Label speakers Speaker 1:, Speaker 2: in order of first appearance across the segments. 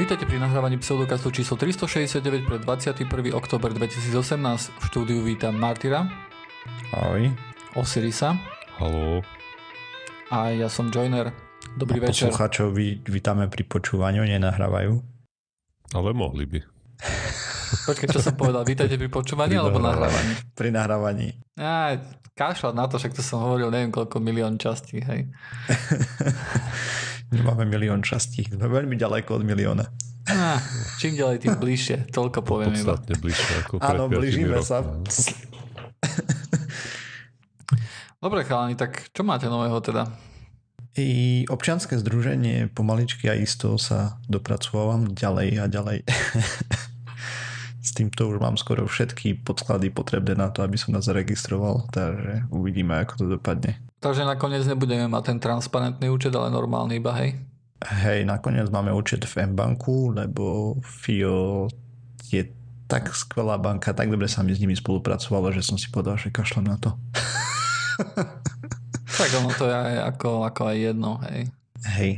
Speaker 1: Vítajte pri nahrávaní pseudokastu číslo 369 pre 21. október 2018. V štúdiu vítam Martyra,
Speaker 2: Ahoj.
Speaker 1: Osirisa
Speaker 3: Haló.
Speaker 1: a ja som Joiner. Dobrý večer.
Speaker 2: Poslucháčov ví- vítame pri počúvaniu, nenahrávajú.
Speaker 3: Ale mohli by.
Speaker 1: Počkaj, čo som povedal? Vítajte pri počúvaní
Speaker 2: Pri
Speaker 1: alebo
Speaker 2: nahrávaní.
Speaker 1: nahrávaní?
Speaker 2: Pri nahrávaní.
Speaker 1: Á, kašľať na to, však to som hovoril neviem koľko milión častí, hej.
Speaker 2: Nemáme milión častí. Sme veľmi ďaleko od milióna.
Speaker 1: Á, čím ďalej, tým bližšie. Toľko poviem iba.
Speaker 3: Podstatne bližšie ako pred
Speaker 2: Áno, blížime sa.
Speaker 3: no.
Speaker 1: Dobre chalani, tak čo máte nového teda?
Speaker 2: I občianske združenie pomaličky a isto sa dopracovávam ďalej a ďalej. S týmto už mám skoro všetky podklady potrebné na to, aby som nás zaregistroval, takže uvidíme, ako to dopadne.
Speaker 1: Takže nakoniec nebudeme mať ten transparentný účet, ale normálny iba, hej?
Speaker 2: Hej, nakoniec máme účet v M-banku, lebo FIO je tak skvelá banka, tak dobre sa mi s nimi spolupracovalo, že som si povedal, že kašlem na to.
Speaker 1: Tak ono to je ako, ako aj jedno, hej.
Speaker 2: Hej,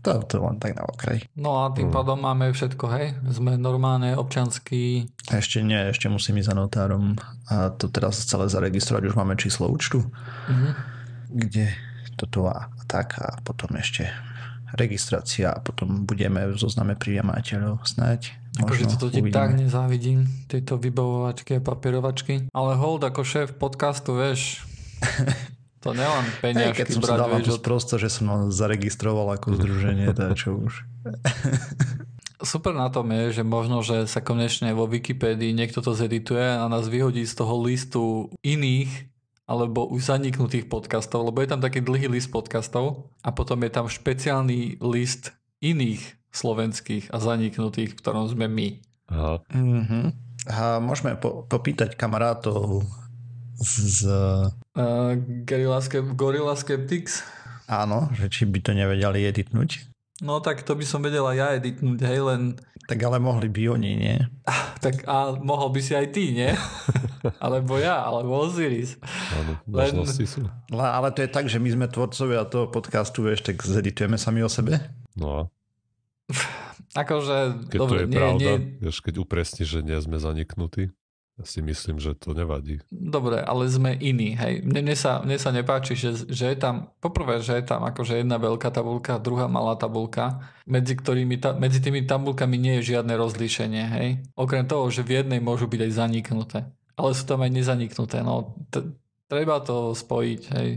Speaker 2: to, to len tak na okraj.
Speaker 1: No a tým pádom máme všetko, hej? Sme normálne občanský...
Speaker 2: Ešte nie, ešte musím ísť za notárom a to teraz celé zaregistrovať, už máme číslo účtu,
Speaker 1: Mhm.
Speaker 2: kde toto a tak a potom ešte registrácia a potom budeme v zozname príjemateľov snáď.
Speaker 1: Akože toto ti
Speaker 2: uvidíme.
Speaker 1: tak nezávidím, tieto vybavovačky a papierovačky. Ale hold, ako šéf podcastu, vieš, to nielen
Speaker 2: Hej,
Speaker 1: peniažky
Speaker 2: keď som sa dal na
Speaker 1: vieš,
Speaker 2: to že som zaregistroval ako združenie, to čo už.
Speaker 1: Super na tom je, že možno, že sa konečne vo Wikipédii niekto to zedituje a nás vyhodí z toho listu iných alebo už zaniknutých podcastov, lebo je tam taký dlhý list podcastov a potom je tam špeciálny list iných slovenských a zaniknutých, v ktorom sme my.
Speaker 3: Aha.
Speaker 2: Mm-hmm. A môžeme po, popýtať kamarátov z.
Speaker 1: Uh, Gorilla, Skep- Gorilla Skeptics?
Speaker 2: Áno, že či by to nevedeli editnúť.
Speaker 1: No tak to by som vedela ja editnúť, hej, len
Speaker 2: Tak ale mohli by oni, nie?
Speaker 1: tak a mohol by si aj ty, nie? alebo ja, alebo Osiris.
Speaker 3: Áno,
Speaker 1: Len-
Speaker 3: sú.
Speaker 2: Ale, ale to je tak, že my sme tvorcovia toho podcastu, vieš, tak zeditujeme sami o sebe.
Speaker 3: No a
Speaker 1: Akože,
Speaker 3: keď
Speaker 1: dobre,
Speaker 3: to je
Speaker 1: nie,
Speaker 3: pravda,
Speaker 1: nie,
Speaker 3: vieš, keď upresní, že nie sme zaniknutí, si myslím, že to nevadí.
Speaker 1: dobre, ale sme iní, hej. Mne, mne, sa, mne sa nepáči, že, že je tam, poprvé, že je tam akože jedna veľká tabulka, druhá malá tabulka, medzi, ktorými, ta, medzi tými tabulkami nie je žiadne rozlíšenie, hej. Okrem toho, že v jednej môžu byť aj zaniknuté, ale sú tam aj nezaniknuté, no t- treba to spojiť, hej.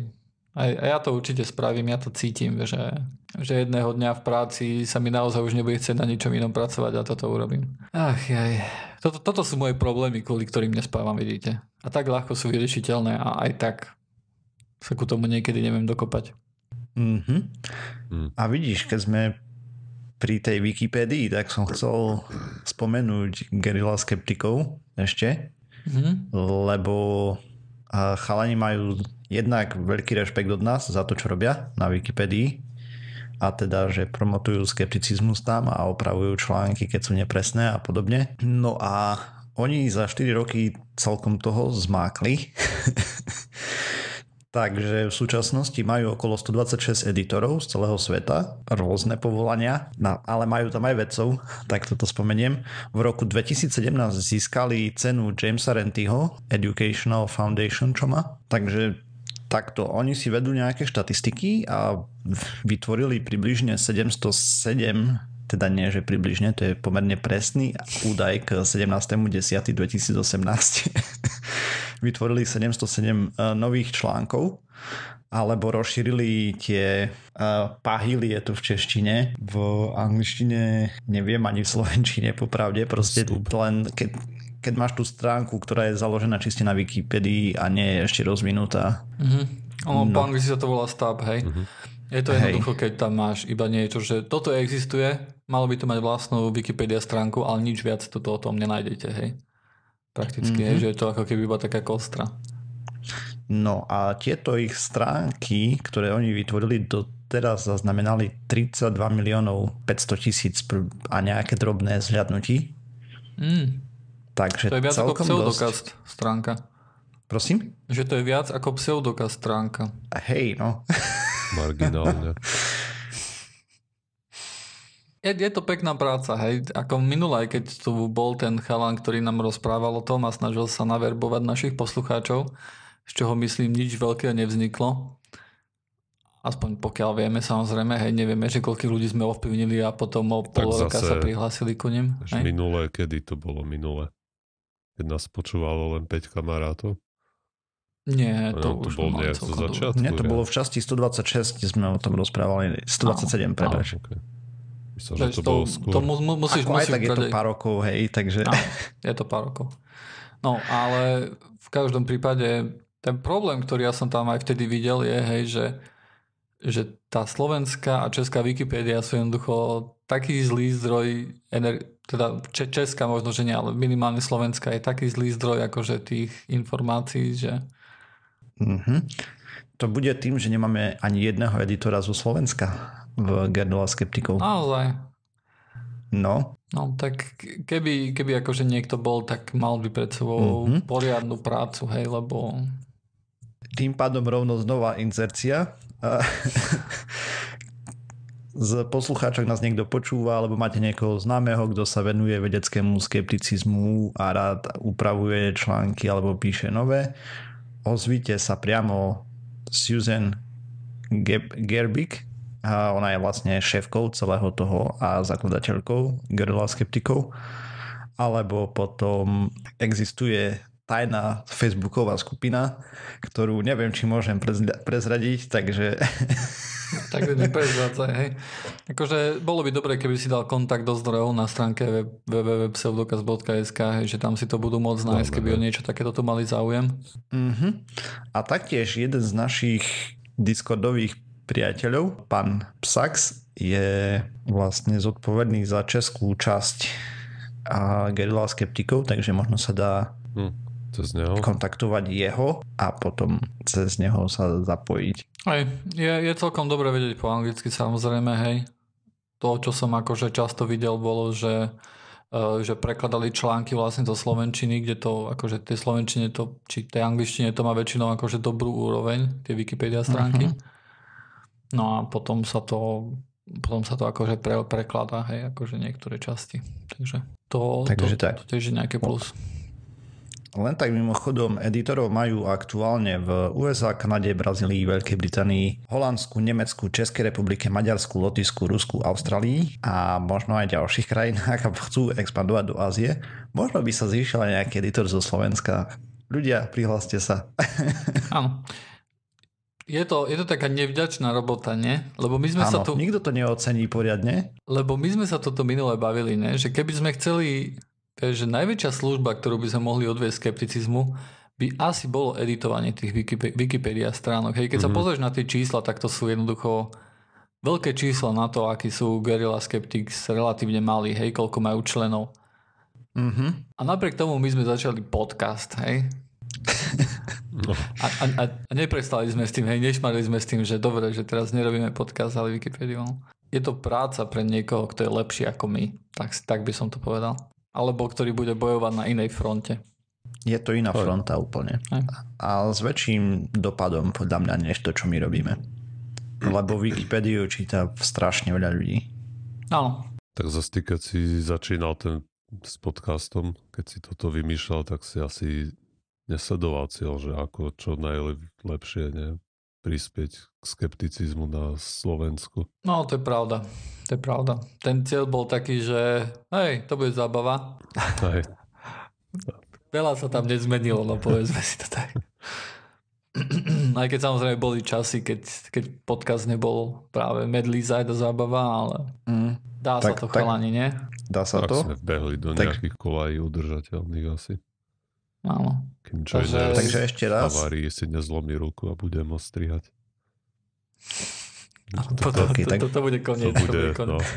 Speaker 1: A, ja to určite spravím, ja to cítim, že, že jedného dňa v práci sa mi naozaj už nebude chcieť na ničom inom pracovať a toto urobím. Ach jaj. Toto, toto sú moje problémy, kvôli ktorým nespávam, vidíte. A tak ľahko sú vyriešiteľné a aj tak sa ku tomu niekedy neviem dokopať.
Speaker 2: Mm-hmm.
Speaker 3: Hm.
Speaker 2: A vidíš, keď sme pri tej Wikipédii, tak som chcel spomenúť Guerilla skeptikov ešte,
Speaker 1: Mhm.
Speaker 2: lebo chalani majú jednak veľký rešpekt od nás za to, čo robia na Wikipédii a teda, že promotujú skepticizmus tam a opravujú články, keď sú nepresné a podobne. No a oni za 4 roky celkom toho zmákli. Takže v súčasnosti majú okolo 126 editorov z celého sveta, rôzne povolania, no, ale majú tam aj vedcov, tak toto spomeniem. V roku 2017 získali cenu Jamesa Rentyho, Educational Foundation, čo má. Takže takto, oni si vedú nejaké štatistiky a vytvorili približne 707 teda nie, že približne, to je pomerne presný údaj k 17.10.2018. Vytvorili 707 eh, nových článkov alebo rozšírili tie uh, pahily, je to v češtine, v angličtine neviem ani v slovenčine popravde, proste
Speaker 3: Sub.
Speaker 2: len keď, keď máš tú stránku, ktorá je založená čiste na Wikipedii a nie je ešte rozvinutá.
Speaker 1: Mhm. Ono,
Speaker 2: No.
Speaker 1: po anglicky sa to volá stub, hej.
Speaker 3: Mhm.
Speaker 1: Je to
Speaker 2: Hej.
Speaker 1: jednoducho, keď tam máš iba niečo, že toto existuje, malo by to mať vlastnú Wikipedia stránku, ale nič viac toto o tom nenájdete, hej. Prakticky,
Speaker 2: Mhm.
Speaker 1: hej, že je to ako keby iba taká kostra.
Speaker 2: No a tieto ich stránky, ktoré oni vytvorili do teraz zaznamenali 32 miliónov 500 tisíc a nejaké drobné zhľadnutí.
Speaker 1: Mm,
Speaker 2: Takže
Speaker 1: to je viac ako pseudokast
Speaker 2: dosť.
Speaker 1: stránka.
Speaker 2: Prosím?
Speaker 1: Že to je viac ako pseudokast stránka.
Speaker 2: Hej, no.
Speaker 3: Marginálne.
Speaker 1: Je, je to pekná práca, hej. Ako minulé, keď tu bol ten chalan, ktorý nám rozprával o tom a snažil sa naverbovať našich poslucháčov, z čoho myslím nič veľkého nevzniklo. Aspoň pokiaľ vieme, samozrejme, hej, nevieme, že koľkých ľudí sme ovplyvnili a potom o pol roka sa prihlásili ku nim.
Speaker 3: Hej? Minulé, kedy to bolo minulé? Keď nás počúvalo len 5 kamarátov?
Speaker 1: Nie, to,
Speaker 3: no,
Speaker 1: už
Speaker 3: bol nejak zo začiatku.
Speaker 2: Nie, to bolo v časti 126, kde sme o tom rozprávali. 127, prepač. Okay.
Speaker 3: Myslím, že to, to bolo skôr.
Speaker 1: To mu, musíš,
Speaker 2: Ako
Speaker 1: musíš
Speaker 2: aj tak je to pár rokov, hej, takže...
Speaker 1: No, je to pár rokov. No, ale v každom prípade ten problém, ktorý ja som tam aj vtedy videl, je, hej, že, že tá slovenská a česká Wikipédia sú jednoducho taký zlý zdroj, ener- teda česká možno, že nie, ale minimálne slovenská je taký zlý zdroj akože tých informácií, že...
Speaker 2: Mm-hmm. To bude tým, že nemáme ani jedného editora zo Slovenska v Gerdola skeptikov.
Speaker 1: Naozaj.
Speaker 2: No.
Speaker 1: No tak keby, keby akože niekto bol, tak mal by pred sebou mm-hmm. poriadnu prácu, hej, lebo...
Speaker 2: Tým pádom rovno znova inzercia. z poslucháčok nás niekto počúva, alebo máte niekoho známeho, kto sa venuje vedeckému skepticizmu a rád upravuje články alebo píše nové, ozvite sa priamo Susan Gerbik, a ona je vlastne šéfkou celého toho a zakladateľkou Guerrilla Skeptikov. Alebo potom existuje tajná facebooková skupina, ktorú neviem, či môžem prezradiť, takže...
Speaker 1: Tak neprezradzaj, hej. Akože bolo by dobre, keby si dal kontakt do zdrojov na stránke www.pseudokaz.sk, že tam si to budú môcť nájsť, keby o niečo takéto tu mali záujem.
Speaker 2: Uh-huh. A taktiež jeden z našich Discordových priateľov, pán Psax, je vlastne zodpovedný za českú časť a Gerilla skeptikov, takže možno sa dá hm,
Speaker 3: cez neho.
Speaker 2: kontaktovať jeho a potom cez neho sa zapojiť.
Speaker 1: Hej, je, je celkom dobre vedieť po anglicky samozrejme, hej. To, čo som akože často videl, bolo, že e, že prekladali články vlastne do slovenčiny, kde to, akože tej slovenčine to, či tej angličtine to má väčšinou akože dobrú úroveň, tie Wikipedia stránky. Uh-huh. No a potom sa to potom sa to akože pre, prekladá, hej, akože niektoré časti. Takže to,
Speaker 2: Takže
Speaker 1: to,
Speaker 2: tak.
Speaker 1: to tiež je nejaký plus.
Speaker 2: Len tak mimochodom, editorov majú aktuálne v USA, Kanade, Brazílii, Veľkej Británii, Holandsku, Nemecku, Českej republike, Maďarsku, Lotisku, Rusku, Austrálii a možno aj ďalších krajinách a chcú expandovať do Ázie. Možno by sa zvýšil nejaký editor zo Slovenska. Ľudia, prihláste sa.
Speaker 1: Áno je to, je to taká nevďačná robota, nie? Lebo my sme
Speaker 2: Áno,
Speaker 1: sa tu...
Speaker 2: nikto to neocení poriadne.
Speaker 1: Lebo my sme sa toto minule bavili, ne? Že keby sme chceli... Že najväčšia služba, ktorú by sme mohli odviesť skepticizmu, by asi bolo editovanie tých Wikipedia stránok. Hej, keď mm-hmm. sa mhm. pozrieš na tie čísla, tak to sú jednoducho veľké čísla na to, akí sú Guerrilla Skeptics relatívne malí, hej, koľko majú členov.
Speaker 2: Mm-hmm.
Speaker 1: A napriek tomu my sme začali podcast, hej. No. A, a, a neprestali sme s tým, hej, nešmarili sme s tým, že dobre, že teraz nerobíme podcast, ale Wikipédiu. Je to práca pre niekoho, kto je lepší ako my, tak, tak by som to povedal. Alebo ktorý bude bojovať na inej fronte.
Speaker 2: Je to iná fronta úplne. Aj. A s väčším dopadom podľa mňa, než to, čo my robíme. Lebo Wikipédiu číta strašne veľa ľudí.
Speaker 1: Áno.
Speaker 3: Tak zase keď si začínal ten s podcastom, keď si toto vymýšľal, tak si asi nesledoval cieľ, že ako čo najlepšie ne, prispieť k skepticizmu na Slovensku.
Speaker 1: No, to je pravda. To je pravda. Ten cieľ bol taký, že hej, to bude zábava. Hej. Veľa sa tam nezmenilo, no povedzme si to tak. Aj keď samozrejme boli časy, keď, keď podcast nebol práve medlý zajda zábava, ale mm, dá tak, sa to tak, chalani, nie?
Speaker 2: Dá sa
Speaker 3: tak
Speaker 2: to?
Speaker 3: sme vbehli do tak. nejakých kolají udržateľných asi.
Speaker 1: Áno.
Speaker 3: Kým čo takže, takže ešte raz. Havárii si nezlomí ruku a budem ho strihať.
Speaker 1: To, to, okay, tak... to, to, to bude koniec. To bude, to bude koniec. No.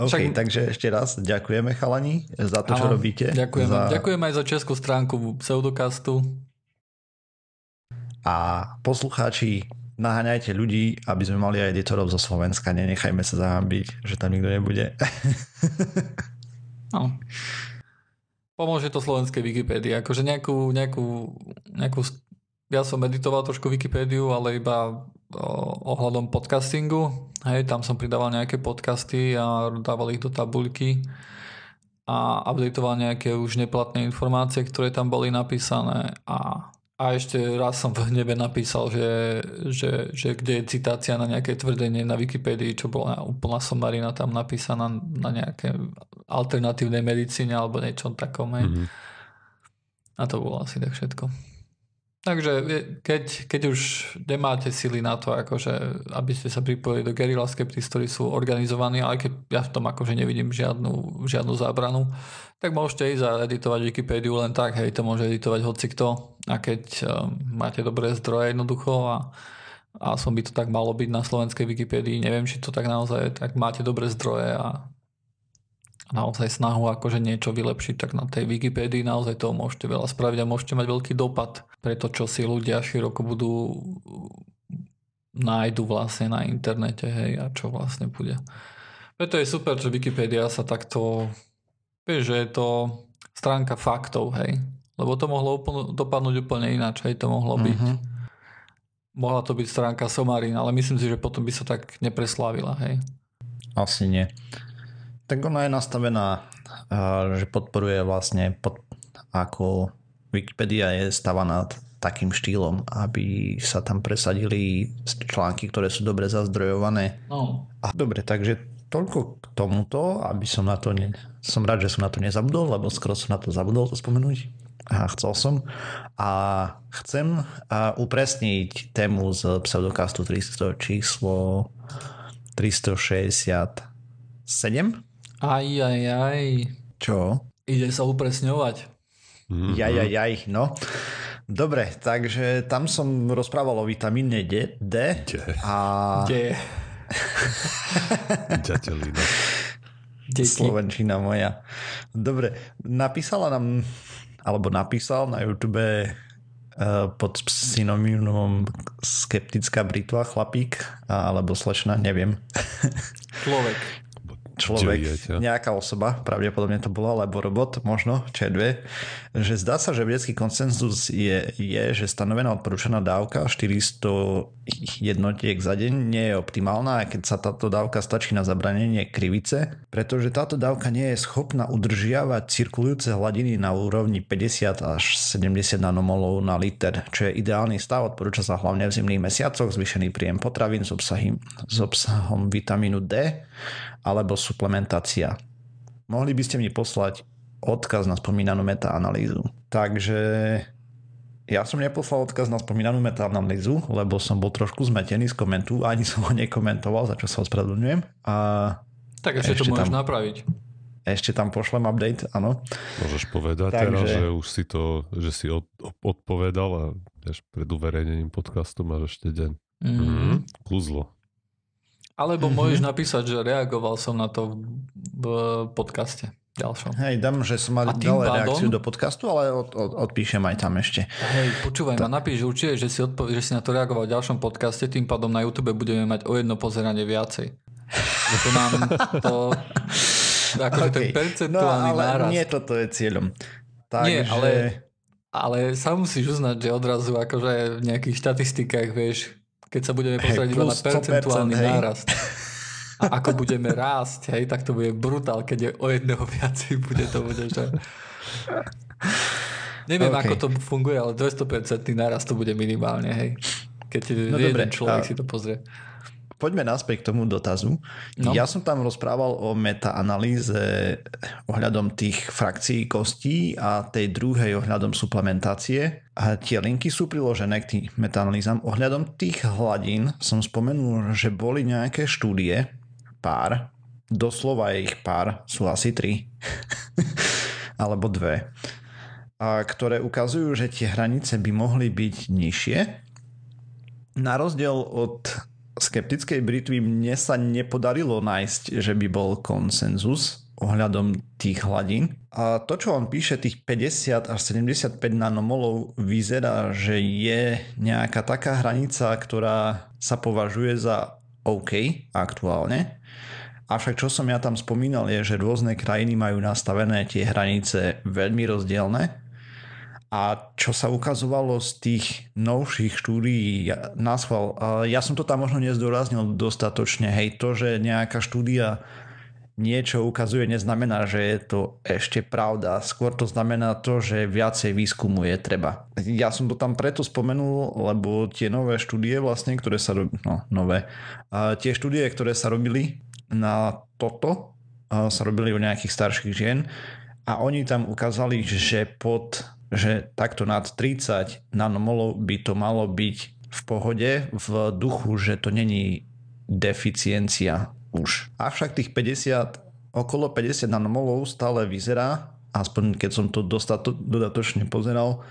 Speaker 2: OK, Však... takže ešte raz ďakujeme chalani za to, čo Aha, robíte.
Speaker 1: Ďakujeme. Za... Ďakujeme aj za českú stránku Pseudokastu.
Speaker 2: A poslucháči, naháňajte ľudí, aby sme mali aj editorov zo Slovenska. Nenechajme sa zahambiť, že tam nikto nebude.
Speaker 1: no pomôže to slovenskej Wikipédii. Akože nejakú, nejakú, nejakú ja som editoval trošku Wikipédiu, ale iba ohľadom podcastingu. Hej, tam som pridával nejaké podcasty a dával ich do tabuľky a updateoval nejaké už neplatné informácie, ktoré tam boli napísané a a ešte raz som v nebe napísal, že, že, že kde je citácia na nejaké tvrdenie na Wikipédii, čo bola úplná somarina tam napísaná na nejaké alternatívnej medicíne alebo niečo takom. Mm-hmm. A to bolo asi tak všetko. Takže keď, keď už nemáte sily na to, akože, aby ste sa pripojili do Guerrilla Skeptics, ktorí sú organizovaní, ale keď ja v tom akože nevidím žiadnu, žiadnu zábranu, tak môžete ísť a editovať Wikipédiu len tak, hej, to môže editovať hocikto. A keď um, máte dobré zdroje jednoducho a, a som by to tak malo byť na slovenskej Wikipédii, neviem, či to tak naozaj je, tak máte dobré zdroje a naozaj snahu akože niečo vylepšiť, tak na tej Wikipédii naozaj toho môžete veľa spraviť a môžete mať veľký dopad pre to, čo si ľudia široko budú nájdu vlastne na internete, hej, a čo vlastne bude. Preto je super, že Wikipedia sa takto, vieš, že je to stránka faktov, hej, lebo to mohlo úplne, dopadnúť úplne ináč, hej, to mohlo byť uh-huh. mohla to byť stránka Somarín, ale myslím si, že potom by sa tak nepreslávila, hej.
Speaker 2: Asi nie tak ona je nastavená, že podporuje vlastne pod, ako Wikipedia je stavaná takým štýlom, aby sa tam presadili články, ktoré sú dobre zazdrojované.
Speaker 1: No.
Speaker 2: A dobre, takže toľko k tomuto, aby som na to ne... som rád, že som na to nezabudol, lebo skoro som na to zabudol to spomenúť. A chcel som. A chcem upresniť tému z pseudokastu 300 číslo 367
Speaker 1: aj, aj, aj.
Speaker 2: Čo?
Speaker 1: Ide sa upresňovať.
Speaker 2: Mm-hmm. Jaj, jaj, jaj, no. Dobre, takže tam som rozprával o vitamíne D. D a...
Speaker 1: D.
Speaker 3: Ďatelina.
Speaker 2: Slovenčina moja. Dobre, napísala nám, alebo napísal na YouTube uh, pod synonymom skeptická britva chlapík, alebo slečna, neviem.
Speaker 1: Človek
Speaker 2: človek, nejaká osoba, pravdepodobne to bola, alebo robot, možno, ČD, že zdá sa, že vedecký konsenzus je, je, že stanovená odporúčaná dávka 400 jednotiek za deň nie je optimálna, keď sa táto dávka stačí na zabranenie krivice, pretože táto dávka nie je schopná udržiavať cirkulujúce hladiny na úrovni 50 až 70 nanomolov na liter, čo je ideálny stav, odporúča sa hlavne v zimných mesiacoch, zvýšený príjem potravín s, obsahom, s obsahom vitamínu D alebo suplementácia. Mohli by ste mi poslať odkaz na spomínanú metaanalýzu. Takže ja som neposlal odkaz na spomínanú metaanalýzu, lebo som bol trošku zmetený z komentu a ani som ho nekomentoval, za čo sa ospravedlňujem. A
Speaker 1: tak ešte, ešte to môžeš tam, napraviť.
Speaker 2: Ešte tam pošlem update, áno.
Speaker 3: Môžeš povedať Takže... teraz, že už si to, že si od, odpovedal a vieš, pred uverejnením podcastu máš ešte deň. Mm. Mm, kúzlo.
Speaker 1: Alebo mm-hmm. môžeš napísať, že reagoval som na to v podcaste ďalšom.
Speaker 2: Hej, dám, že som mal dal pádom... reakciu do podcastu, ale od, od, odpíšem aj tam ešte.
Speaker 1: Hej, počúvaj to... ma, napíš určite, že si, odpovie, že si na to reagoval v ďalšom podcaste, tým pádom na YouTube budeme mať o jedno pozeranie viacej. To nám to... Akože okay. ten percentuálny no, ale náraz.
Speaker 2: nie toto je cieľom. Takže... Nie,
Speaker 1: ale, ale sa musíš uznať, že odrazu akože v nejakých štatistikách, vieš, keď sa budeme pozerať hey, iba na percentuálny hej. A ako budeme rásť, hej, tak to bude brutál, keď je o jedného viacej, bude to bude, že... Neviem, okay. ako to funguje, ale 200% nárast to bude minimálne, hej. Keď no jeden dobre, človek a... si to pozrie
Speaker 2: poďme naspäť k tomu dotazu. No. Ja som tam rozprával o metaanalýze ohľadom tých frakcií kostí a tej druhej ohľadom suplementácie. A tie linky sú priložené k tým metaanalýzam. Ohľadom tých hladín som spomenul, že boli nejaké štúdie, pár, doslova je ich pár, sú asi tri, alebo dve, a ktoré ukazujú, že tie hranice by mohli byť nižšie, na rozdiel od skeptickej Britvy mne sa nepodarilo nájsť, že by bol konsenzus ohľadom tých hladín. A to, čo on píše, tých 50 až 75 nanomolov, vyzerá, že je nejaká taká hranica, ktorá sa považuje za OK aktuálne. Avšak čo som ja tam spomínal je, že rôzne krajiny majú nastavené tie hranice veľmi rozdielne A čo sa ukazovalo z tých novších štúdií na schvál, ja som to tam možno nezdôraznil dostatočne, hej, to, že nejaká štúdia niečo ukazuje, neznamená, že je to ešte pravda. Skôr to znamená to, že viacej výskumu je treba. Ja som to tam preto spomenul, lebo tie nové štúdie vlastne, ktoré sa no nové, tie štúdie, ktoré sa robili na toto, sa robili u nejakých starších žien a oni tam ukázali, že pod že takto nad 30 nanomolov by to malo byť v pohode, v duchu, že to není deficiencia už. Avšak tých 50, okolo 50 nanomolov stále vyzerá, aspoň keď som to dostato, dodatočne pozeral,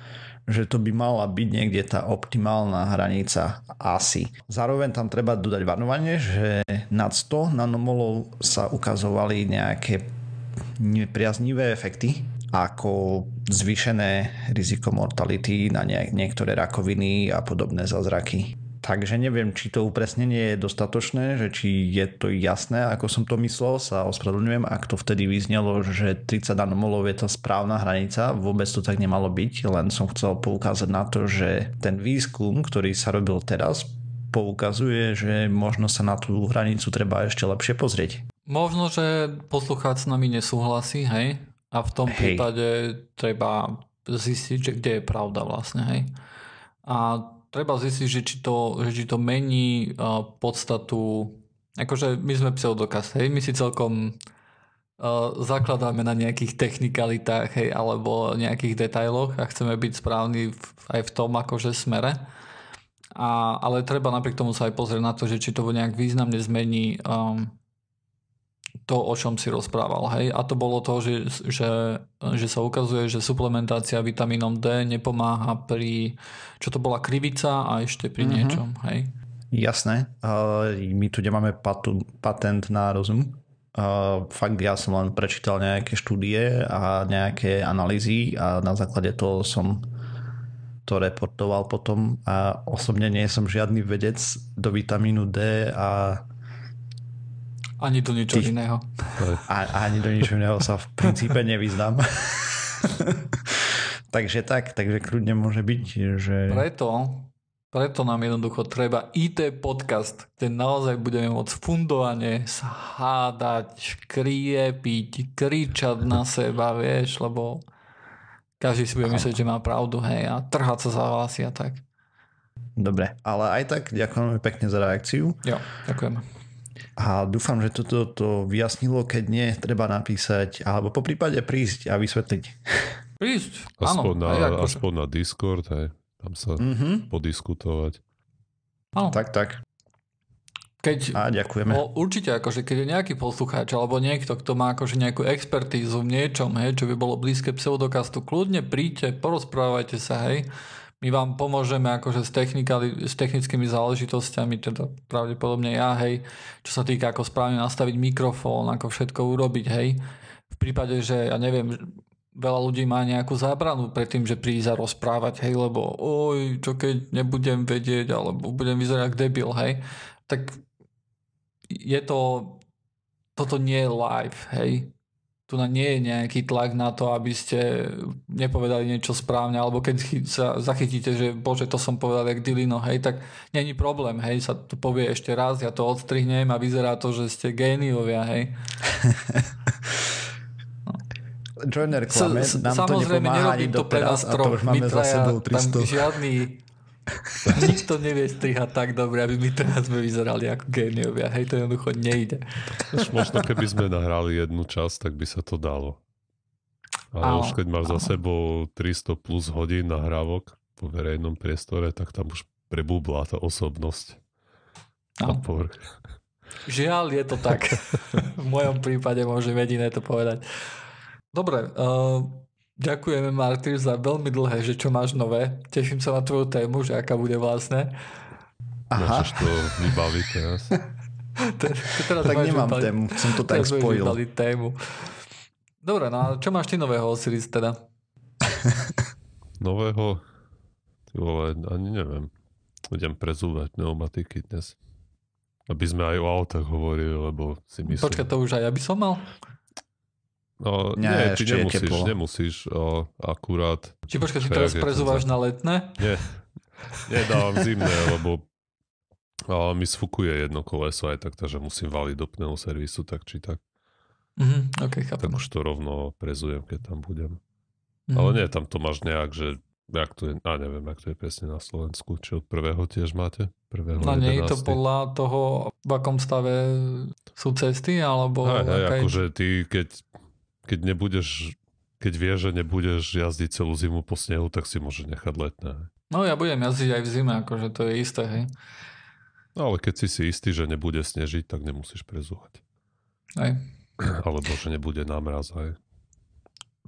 Speaker 2: že to by mala byť niekde tá optimálna hranica asi. Zároveň tam treba dodať varovanie, že nad 100 nanomolov sa ukazovali nejaké nepriaznivé efekty, ako zvýšené riziko mortality na niektoré rakoviny a podobné zázraky. Takže neviem, či to upresnenie je dostatočné, že či je to jasné, ako som to myslel, sa ospravedlňujem, ak to vtedy vyznelo, že 30 nanomolov je tá správna hranica, vôbec to tak nemalo byť, len som chcel poukázať na to, že ten výskum, ktorý sa robil teraz, poukazuje, že možno sa na tú hranicu treba ešte lepšie pozrieť.
Speaker 1: Možno, že poslucháč s nami nesúhlasí, hej? A v tom hej. prípade treba zistiť, že kde je pravda vlastne, hej? A treba zistiť, že či to, že či to mení uh, podstatu, akože my sme pseudokaz, hej, my si celkom uh, zakladáme na nejakých technikalitách, hej, alebo nejakých detailoch a chceme byť správni v, aj v tom akože smere. A, ale treba napriek tomu sa aj pozrieť na to, že či to nejak významne zmení um, to, o čom si rozprával. Hej? A to bolo to, že, že, že sa ukazuje, že suplementácia vitamínom D nepomáha pri, čo to bola krivica a ešte pri mm-hmm. niečom. Hej?
Speaker 2: Jasné. Uh, my tu nemáme patu, patent na rozum. Uh, fakt ja som len prečítal nejaké štúdie a nejaké analýzy a na základe toho som to reportoval potom a osobne nie som žiadny vedec do vitamínu D a
Speaker 1: ani do ničoho Ty, iného.
Speaker 2: A, ani do ničoho iného sa v princípe nevyznám. takže tak, takže kľudne môže byť, že...
Speaker 1: Preto, preto nám jednoducho treba IT podcast, kde naozaj budeme môcť fundovane hádať, kriepiť, kričať na seba, vieš, lebo každý si bude myslieť, že má pravdu, hej, a trhať sa za vlasy a tak.
Speaker 2: Dobre, ale aj tak ďakujeme pekne za reakciu.
Speaker 1: Jo, ďakujeme
Speaker 2: a dúfam, že toto to vyjasnilo, keď nie, treba napísať, alebo po prípade prísť a vysvetliť.
Speaker 1: Prísť,
Speaker 3: aspoň
Speaker 1: áno.
Speaker 3: Na, akože. aspoň na Discord, aj, tam sa mm-hmm. podiskutovať.
Speaker 2: Áno. Tak, tak.
Speaker 1: Keď,
Speaker 2: a ďakujeme.
Speaker 1: O, určite, akože keď je nejaký poslucháč alebo niekto, kto má akože nejakú expertízu v niečom, hej, čo by bolo blízke pseudokastu, kľudne príďte, porozprávajte sa, hej my vám pomôžeme akože s, s technickými záležitosťami, teda pravdepodobne ja, hej, čo sa týka ako správne nastaviť mikrofón, ako všetko urobiť, hej. V prípade, že ja neviem, veľa ľudí má nejakú zábranu pred tým, že prísť a rozprávať, hej, lebo oj, čo keď nebudem vedieť, alebo budem vyzerať ako debil, hej, tak je to, toto nie je live, hej, tu na nie je nejaký tlak na to, aby ste nepovedali niečo správne, alebo keď sa zachytíte, že bože, to som povedal jak Dilino, hej, tak není problém, hej, sa to povie ešte raz, ja to odstrihnem a vyzerá to, že ste géniovia, hej.
Speaker 2: No. Joiner klame, nám to nepomáha ani doteraz a to už máme za sebou 300.
Speaker 1: žiadny Nikto nevie strihať tak dobre, aby my teraz sme vyzerali ako géniovia. Hej, to jednoducho nejde.
Speaker 3: Už možno keby sme nahrali jednu časť, tak by sa to dalo. Ale áno, už keď máš áno. za sebou 300 plus hodín nahrávok po verejnom priestore, tak tam už prebúbla tá osobnosť.
Speaker 1: Žiaľ, je to tak. v mojom prípade môžem jediné to povedať. Dobre, uh, Ďakujeme Martyr za veľmi dlhé, že čo máš nové. Teším sa na tvoju tému, že aká bude vlastne.
Speaker 3: Aha. Môžeš to vybaviť teraz.
Speaker 2: teraz tak nemám vybaviť, tému, som to tak spojil.
Speaker 1: tému. Dobre, no a čo máš ty nového Osiris teda?
Speaker 3: nového? Ty vole, ani neviem. Idem prezúvať pneumatiky dnes. Aby sme aj o autách hovorili, lebo si myslím...
Speaker 1: Počkaj, to už aj ja by som mal?
Speaker 3: No, nie,
Speaker 2: Nie,
Speaker 3: ty nemusíš,
Speaker 2: teplo.
Speaker 3: nemusíš, o, akurát,
Speaker 1: Či počkaj, ty teraz
Speaker 3: je to
Speaker 1: prezúvaš na letné?
Speaker 3: nie, nedávam zimné, lebo a mi sfukuje jedno koleso aj tak, takže musím valiť do pneuservisu, tak či tak.
Speaker 1: Mhm, ok, chápem.
Speaker 3: Tak už to rovno prezujem, keď tam budem.
Speaker 1: Mhm.
Speaker 3: Ale nie, tam to máš nejak, že jak to je, a neviem, jak to je presne na Slovensku, či od prvého tiež máte? Prvého
Speaker 1: No nie je to
Speaker 3: 11.
Speaker 1: podľa toho, v akom stave sú cesty, alebo...
Speaker 3: Hej,
Speaker 1: aká je-
Speaker 3: akože ty, keď, keď nebudeš, keď vieš, že nebudeš jazdiť celú zimu po snehu, tak si môžeš nechať letné.
Speaker 1: No ja budem jazdiť aj v zime, akože to je isté, hej.
Speaker 3: No ale keď si si istý, že nebude snežiť, tak nemusíš prezúhať.
Speaker 1: hej.
Speaker 3: Alebo že nebude námraz, hej.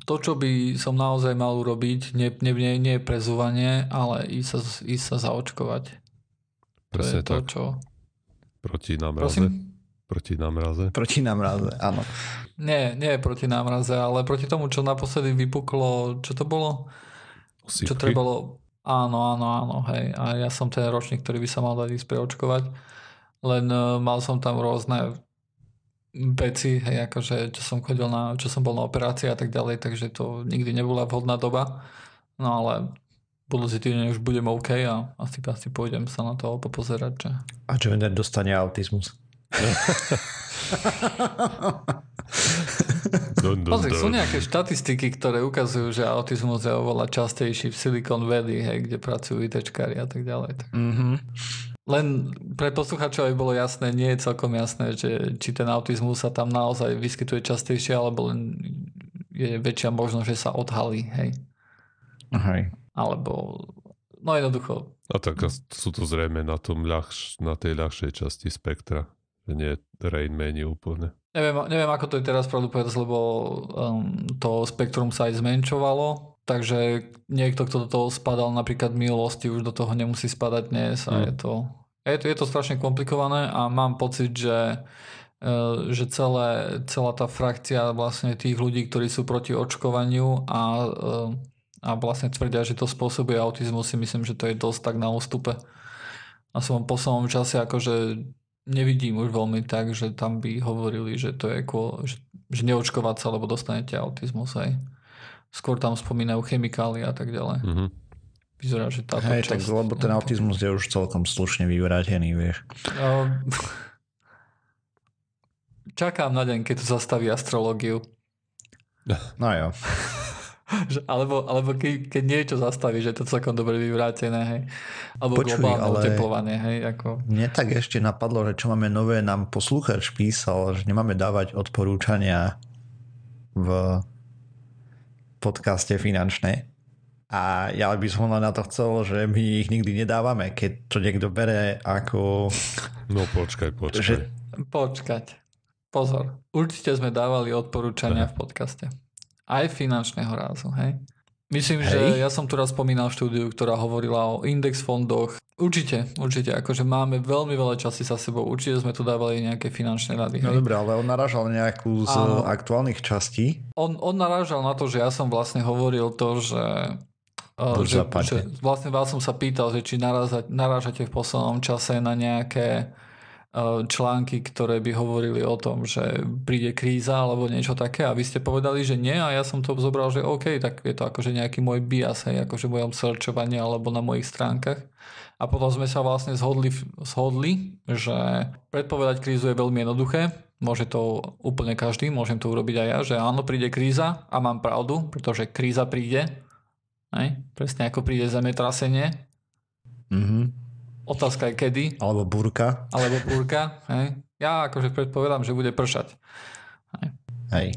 Speaker 1: To, čo by som naozaj mal urobiť, nie, nie, nie, nie je prezúvanie, ale ísť sa, ísť sa zaočkovať. To
Speaker 3: Presne
Speaker 1: je to,
Speaker 3: tak.
Speaker 1: čo...
Speaker 3: Proti námraze.
Speaker 1: Prosím?
Speaker 3: Proti námraze.
Speaker 2: Proti namraze, áno.
Speaker 1: Nie, nie je proti námraze, ale proti tomu, čo naposledy vypuklo, čo to bolo? Čo
Speaker 3: Osýpky.
Speaker 1: trebalo... Áno, áno, áno, hej. A ja som ten ročník, ktorý by sa mal dať ísť preočkovať. Len uh, mal som tam rôzne veci, hej, akože čo som chodil na, čo som bol na operácii a tak ďalej, takže to nikdy nebola vhodná doba. No ale budúci týždeň už budem OK a asi, asi pôjdem sa na to popozerať, že...
Speaker 2: A čo dostane autizmus.
Speaker 3: Dun, dun,
Speaker 1: Pozri, sú
Speaker 3: dun.
Speaker 1: nejaké štatistiky, ktoré ukazujú, že autizmus je oveľa častejší v Silicon Valley, hej, kde pracujú ITčkári a tak ďalej. Tak.
Speaker 2: Mhm.
Speaker 1: Len pre posluchačov aj bolo jasné, nie je celkom jasné, že či ten autizmus sa tam naozaj vyskytuje častejšie, alebo len je väčšia možnosť, že sa odhalí, hej.
Speaker 2: Hej.
Speaker 1: Alebo, no jednoducho,
Speaker 3: A tak sú to zrejme na, tom ľahš, na tej ľahšej časti spektra. Nie Rain Mani úplne.
Speaker 1: neviem, neviem ako to je teraz pravdu povedať, lebo um, to spektrum sa aj zmenšovalo, takže niekto, kto do toho spadal napríklad v minulosti, už do toho nemusí spadať dnes a
Speaker 3: Mm.
Speaker 1: je to, je to, je to strašne komplikované a mám pocit, že eh, že celé, celá tá frakcia vlastne tých ľudí, ktorí sú proti očkovaniu a, eh, a vlastne tvrdia, že to spôsobuje autizmus, si myslím, že to je dosť tak na ústupe. A som v poslednom čase akože nevidím už veľmi tak, že tam by hovorili, že to je kvôli, že, že neočkovať sa, lebo dostanete autizmus aj. Skôr tam spomínajú chemikálie a tak ďalej.
Speaker 3: Mhm.
Speaker 1: Vyzerá, že táto
Speaker 2: Hej, tak
Speaker 1: časť...
Speaker 2: lebo ten autizmus je už celkom slušne vyvrátený, vieš.
Speaker 1: Ehm, Čakám na deň, keď tu zastaví astrológiu.
Speaker 2: No jo.
Speaker 1: Alebo alebo keď, keď niečo zastaví, že je to celkom dobre vyvrátené, hej. Alebo
Speaker 2: Počuj,
Speaker 1: globálne
Speaker 2: ale-
Speaker 1: oteplovanie, hej. Ako...
Speaker 2: Mne tak ešte napadlo, že čo máme nové, nám poslúchač písal, že nemáme dávať odporúčania v podcaste finančné. A ja by som len na to chcel, že my ich nikdy nedávame, keď to niekto bere ako...
Speaker 3: No počkaj, počkaj.
Speaker 2: Že-
Speaker 1: Počkať. Pozor. Určite sme dávali odporúčania v podcaste. Aj finančného rázu, hej. Myslím,
Speaker 2: Hej.
Speaker 1: že ja som tu raz spomínal štúdiu, ktorá hovorila o index fondoch. Určite, určite, akože máme veľmi veľa časy za sebou. Určite sme tu dávali nejaké finančné rady.
Speaker 2: No
Speaker 1: hej.
Speaker 2: dobré, ale on naražal nejakú z
Speaker 1: Áno.
Speaker 2: aktuálnych častí.
Speaker 1: On, on narážal na to, že ja som vlastne hovoril to, že,
Speaker 2: Buď
Speaker 1: že, že vlastne vás som sa pýtal, že či naráža, narážate v poslednom čase na nejaké články, ktoré by hovorili o tom, že príde kríza alebo niečo také a vy ste povedali, že nie a ja som to zobral, že OK, tak je to akože nejaký môj bias, hej, akože v mojom searchovaní alebo na mojich stránkach. A potom sme sa vlastne zhodli, zhodli, že predpovedať krízu je veľmi jednoduché. Môže to úplne každý, môžem to urobiť aj ja, že áno, príde kríza a mám pravdu, pretože kríza príde. Hej? Presne ako príde zemetrasenie. Otázka je kedy,
Speaker 2: Alebo burka.
Speaker 1: alebo búrka. Hej? Ja akože predpovedám, že bude pršať.
Speaker 2: Hej.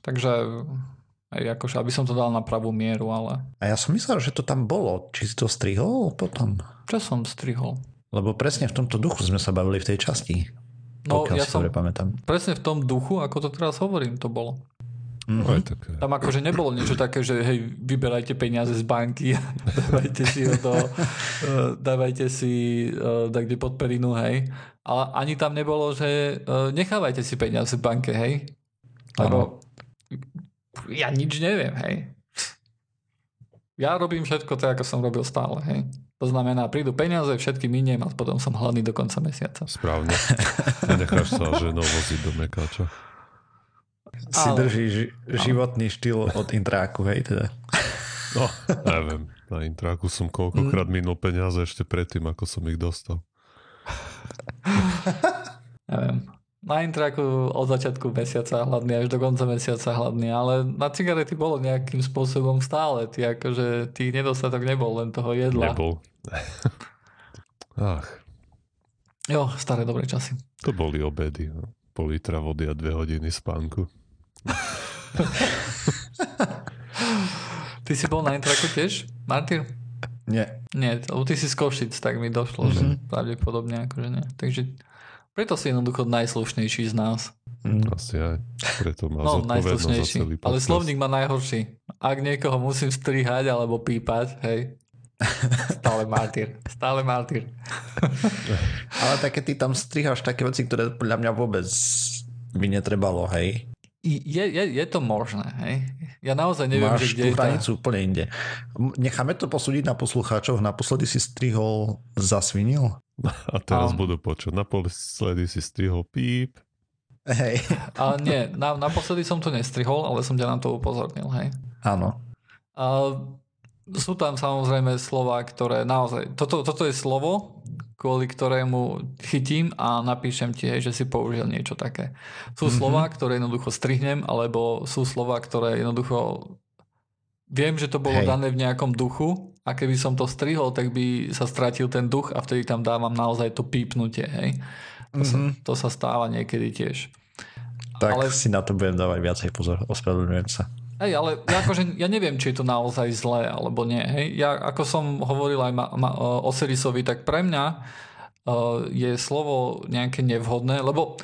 Speaker 1: Takže hej, akože, aby som to dal na pravú mieru, ale
Speaker 2: A ja som myslel, že to tam bolo. Či si to strihol potom?
Speaker 1: čo som strihol?
Speaker 2: Lebo presne v tomto duchu sme sa bavili v tej časti.
Speaker 1: No, ja som
Speaker 2: pamätám.
Speaker 1: presne v tom duchu, ako to teraz hovorím, to bolo.
Speaker 2: Mhm.
Speaker 3: Aj také.
Speaker 1: Tam akože nebolo niečo také, že hej, vyberajte peniaze z banky a dávajte si ho do, eh, dávajte si uh, kde pod perinu, hej. Ale ani tam nebolo, že uh, nechávajte si peniaze v banke, hej. Lebo ja nič neviem, hej. Ja robím všetko tak, ako som robil stále, hej. To znamená, prídu peniaze, všetky miniem a potom som hladný do konca mesiaca.
Speaker 3: Správne. Necháš sa ženou voziť do mekáča.
Speaker 2: Si
Speaker 1: Ale-
Speaker 2: drží ži- životný štýl od intráku, hej, teda.
Speaker 3: No, neviem. Na intráku som koľkokrát
Speaker 1: Mm.
Speaker 3: minul peniaze ešte predtým, ako som ich dostal.
Speaker 1: Neviem. Na intraku od začiatku mesiaca hladný až do konca mesiaca hladný, ale na cigarety bolo nejakým spôsobom stále. Ty akože tých nedostatok nebol, len toho jedla.
Speaker 3: Nebol. Ach,
Speaker 1: Jo, staré dobré časy.
Speaker 3: to boli obedy. no. Pol litra vody a dve hodiny spánku.
Speaker 1: Ty si bol na intraku tiež, Martin?
Speaker 2: Nie.
Speaker 1: Nie, lebo ty si z Košic, tak mi došlo, mm-hmm. že pravdepodobne akože nie. Takže preto si jednoducho najslušnejší z nás.
Speaker 2: Mm.
Speaker 3: Asi aj. Preto má
Speaker 1: No,
Speaker 3: zodpovednosť za
Speaker 1: najslušnejší.
Speaker 3: celý
Speaker 1: Ale slovník má najhorší. Ak niekoho musím strihať alebo pípať, hej, stále martyr. Stále martyr.
Speaker 2: Ale také ty tam striháš také veci, ktoré podľa mňa vôbec by netrebalo, hej.
Speaker 1: Je, je, je to možné, hej. Ja naozaj neviem,
Speaker 2: Máš
Speaker 1: že kde
Speaker 2: tú
Speaker 1: je tá...
Speaker 2: hranicu úplne inde. Necháme to posúdiť na poslucháčov. Naposledy si strihol zasvinil?
Speaker 3: A teraz
Speaker 1: Áno.
Speaker 3: budú počuť. Naposledy si strihol píp.
Speaker 2: Hej.
Speaker 1: Ale nie, na, naposledy som to nestrihol, ale som ťa na to upozornil, hej.
Speaker 2: Áno.
Speaker 1: A sú tam samozrejme slova, ktoré naozaj... Toto, toto je slovo, kvôli ktorému chytím a napíšem ti, že si použil niečo také. Sú mm-hmm. slova, ktoré jednoducho strihnem, alebo sú slova, ktoré jednoducho... Viem, že to bolo
Speaker 2: Hej.
Speaker 1: dané v nejakom duchu a keby som to strihol, tak by sa stratil ten duch a vtedy tam dávam naozaj to pípnutie, hej. To, sa,
Speaker 2: Mhm.
Speaker 1: to sa stáva niekedy tiež.
Speaker 2: Tak
Speaker 1: ale...
Speaker 2: si na to budem dávať viacej pozor. Ospravedlňujem sa.
Speaker 1: Hej, ale ja, akože, ja neviem, či je to naozaj zlé, alebo nie. Hej. Ja, ako som hovoril aj ma, ma, o Osirisovi, tak pre mňa uh, je slovo nejaké nevhodné, lebo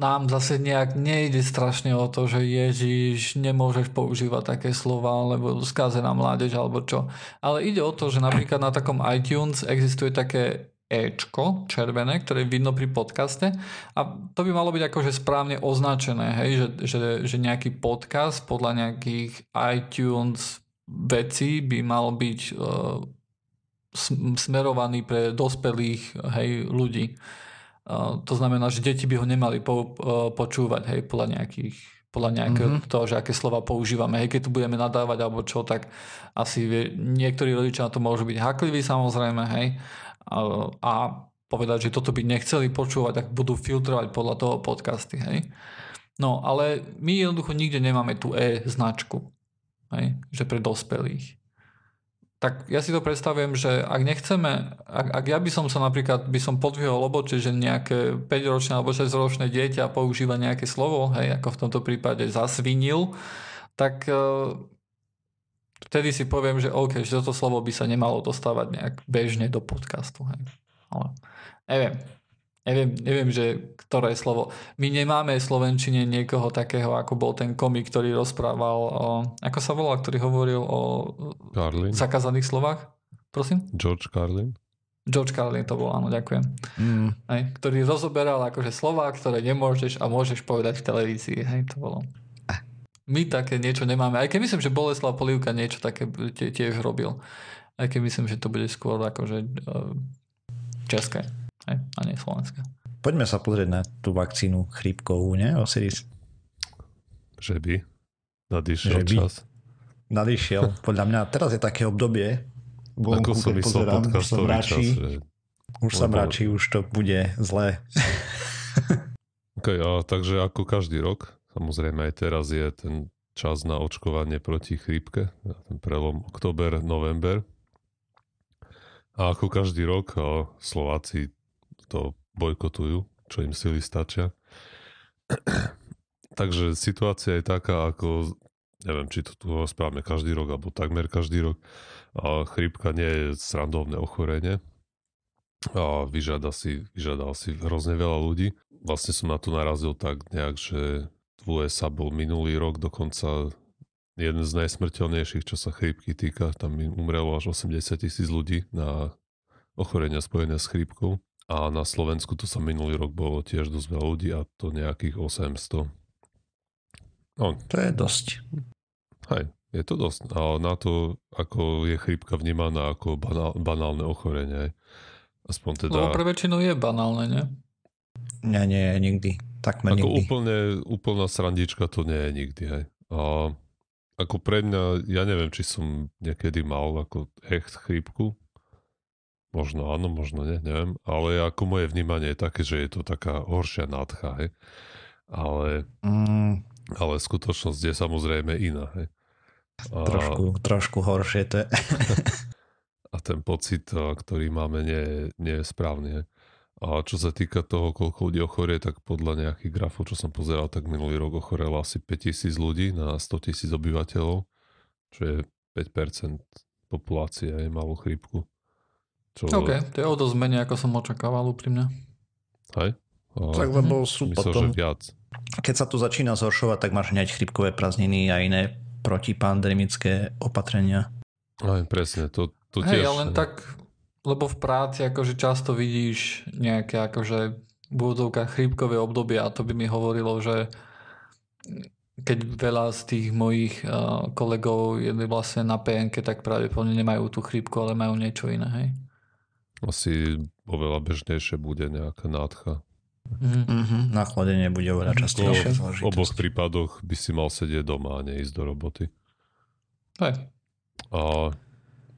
Speaker 1: nám zase nejak nejde strašne o to, že Ježiš, nemôžeš používať také slova, lebo skazená mládež, alebo čo. Ale ide o to, že napríklad na takom iTunes existuje také Ečko červené, ktoré je vidno pri podcaste a to by malo byť akože správne označené, hej, že, že, že nejaký podcast podľa nejakých iTunes vecí by mal byť sm- smerovaný pre dospelých hej, ľudí. Uh, to znamená, že deti by ho nemali po, uh, počúvať hej, podľa nejakých podľa nejakého mm-hmm. toho, že aké slova používame. Hej, keď tu budeme nadávať alebo čo, tak asi vie, niektorí rodičia na to môžu byť hakliví samozrejme, hej, a, povedať, že toto by nechceli počúvať, tak budú filtrovať podľa toho podcasty, hej. No, ale my jednoducho nikde nemáme tú E značku, hej, že pre dospelých. Tak ja si to predstavujem, že ak nechceme, ak, ak ja by som sa napríklad, by som podvihol obočie, že nejaké 5-ročné alebo 6-ročné dieťa používa nejaké slovo, hej, ako v tomto prípade zasvinil, tak e, vtedy si poviem, že OK, že toto slovo by sa nemalo dostávať nejak bežne do podcastu. Hej. Ale neviem. Neviem, neviem, že ktoré slovo. My nemáme v Slovenčine niekoho takého, ako bol ten komik, ktorý rozprával o, ako sa volá, ktorý hovoril o
Speaker 3: Carlin.
Speaker 1: zakázaných slovách. Prosím?
Speaker 3: George Carlin.
Speaker 1: George Carlin to bol, áno, ďakujem.
Speaker 2: Mm.
Speaker 1: Hej, ktorý rozoberal akože slová, ktoré nemôžeš a môžeš povedať v televízii. Hej, to bolo. My také niečo nemáme. Aj keď myslím, že Boleslav Polivka niečo také tie- tiež robil. Aj keď myslím, že to bude skôr akože uh, české. A nie slovenské.
Speaker 2: Poďme sa pozrieť na tú vakcínu chrípkovú, ne, Osiris?
Speaker 3: Že by nadišiel
Speaker 2: Že by.
Speaker 3: čas.
Speaker 2: Nadišiel. Podľa mňa teraz je také obdobie,
Speaker 3: Ako
Speaker 2: vonku,
Speaker 3: som
Speaker 2: keď
Speaker 3: myslel
Speaker 2: pozerám, už sa
Speaker 3: podcastový čas.
Speaker 2: mračí,
Speaker 3: Že...
Speaker 2: už sa mračí, už to bude zlé.
Speaker 3: Okay, a takže ako každý rok, samozrejme aj teraz je ten čas na očkovanie proti chrípke, ten prelom október, november. A ako každý rok Slováci to bojkotujú, čo im sily stačia. Takže situácia je taká, ako neviem, či to tu rozprávame každý rok, alebo takmer každý rok. A chrípka nie je srandovné ochorenie a vyžiada si, vyžiada si hrozne veľa ľudí. Vlastne som na to narazil tak nejak, že v USA bol minulý rok dokonca jeden z najsmrteľnejších, čo sa chrípky týka. Tam umrelo až 80 tisíc ľudí na ochorenia spojené s chrípkou. A na Slovensku to sa minulý rok bolo tiež dosť veľa ľudí a to nejakých 800. No,
Speaker 2: To je dosť.
Speaker 3: hej, je to dosť. Ale na to, ako je chrípka vnímaná ako banál, banálne ochorenie. Aspoň teda...
Speaker 1: Lebo pre väčšinu je banálne, nie?
Speaker 2: Nie, nie, nikdy. Takmer
Speaker 3: Ako
Speaker 2: nikdy.
Speaker 3: úplne, úplná srandička to nie je nikdy, hej. A ako pre mňa, ja neviem, či som niekedy mal ako echt chrípku. Možno áno, možno nie, neviem. Ale ako moje vnímanie je také, že je to taká horšia nádcha, hej. Ale,
Speaker 2: Mm,
Speaker 3: ale skutočnosť je samozrejme iná, hej. A,
Speaker 2: trošku, trošku horšie to je.
Speaker 3: a ten pocit, ktorý máme, nie, nie je správny, hej. A čo sa týka toho, koľko ľudí ochorie, tak podľa nejakých grafov, čo som pozeral, tak minulý rok ochorelo asi 5000 ľudí na 100 tisíc obyvateľov, čo je 5% populácie, je malú chrípku. Čo,
Speaker 1: OK, to je o dosť menej, ako som očakával úprimne.
Speaker 3: Hej? A
Speaker 2: Tak lebo sú
Speaker 3: myslel, že
Speaker 2: potom,
Speaker 3: viac.
Speaker 2: keď sa to začína zhoršovať, tak máš hneď chrypkové prázdniny a iné protipandemické opatrenia.
Speaker 3: Aj, presne, to, to
Speaker 1: Hej,
Speaker 3: tiež.
Speaker 1: ale len tak, lebo v práci akože často vidíš nejaké akože v úvodzovkách chrípkové obdobia a to by mi hovorilo, že keď veľa z tých mojich uh, kolegov je vlastne na PNK, tak pravdepodobne nemajú tú chrípku, ale majú niečo iné, hej.
Speaker 3: Asi oveľa bežnejšie bude nejaká nádcha.
Speaker 1: Mhm.
Speaker 2: Mhm, nachladenie bude oveľa častejšia
Speaker 3: V
Speaker 2: záležitosť.
Speaker 3: oboch prípadoch by si mal sedieť doma a neísť do roboty.
Speaker 1: Hej.
Speaker 3: A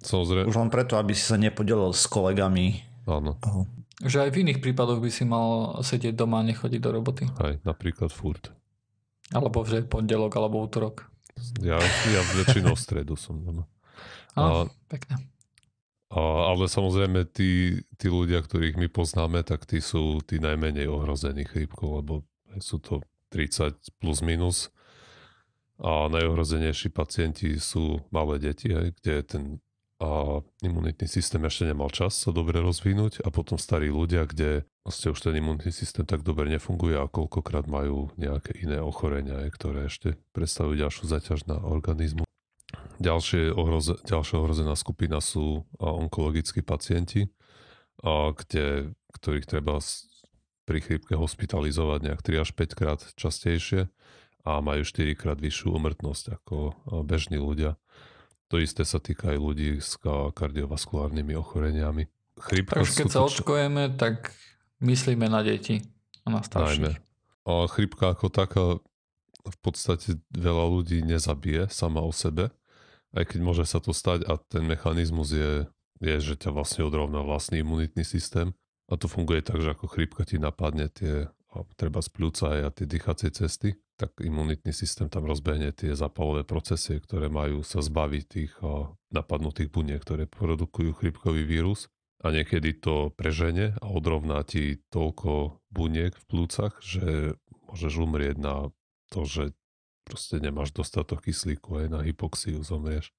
Speaker 3: samozrejme,
Speaker 2: Už len preto, aby si sa nepodelil s kolegami.
Speaker 3: áno,
Speaker 2: Oh.
Speaker 1: Že aj v iných prípadoch by si mal sedieť doma a nechodiť do roboty.
Speaker 3: aj napríklad furt.
Speaker 1: Alebo že pondelok, alebo útorok.
Speaker 3: Ja, ja väčšinou v stredu som doma.
Speaker 1: A,
Speaker 3: A,
Speaker 1: pekne.
Speaker 3: a, ale samozrejme tí, tí ľudia, ktorých my poznáme, tak tí sú tí najmenej ohrození chrípkou, lebo sú to 30 plus minus a najohrozenejší pacienti sú malé deti, hej, kde ten a imunitný systém ešte nemal čas sa dobre rozvinúť a potom starí ľudia, kde vlastne už ten imunitný systém tak dobre nefunguje a koľkokrát majú nejaké iné ochorenia, ktoré ešte predstavujú ďalšiu zaťaž na organizmu. Ďalšie ohroze, ďalšia ohrozená skupina sú onkologickí pacienti, a, kde, ktorých treba pri chrípke hospitalizovať nejak 3 až 5 krát častejšie a majú 4 krát vyššiu umrtnosť ako bežní ľudia. To isté sa týka aj ľudí s ka- kardiovaskulárnymi ochoreniami. Chrípka
Speaker 1: Takže keď sa
Speaker 3: skutočne-
Speaker 1: očkujeme, tak myslíme na deti a na
Speaker 3: Najmä.
Speaker 1: starších.
Speaker 3: A chrypka ako taká v podstate veľa ľudí nezabije sama o sebe, aj keď môže sa to stať a ten mechanizmus je, je že ťa vlastne odrovná vlastný imunitný systém a to funguje tak, že ako chrypka ti napadne tie a treba z pľúca aj a tie dýchacie cesty, tak imunitný systém tam rozbehne tie zapalové procesy, ktoré majú sa zbaviť tých napadnutých buniek, ktoré produkujú chrypkový vírus a niekedy to prežene a odrovná ti toľko buniek v plúcach, že môžeš umrieť na to, že proste nemáš dostatok kyslíku, aj na hypoxiu zomrieš,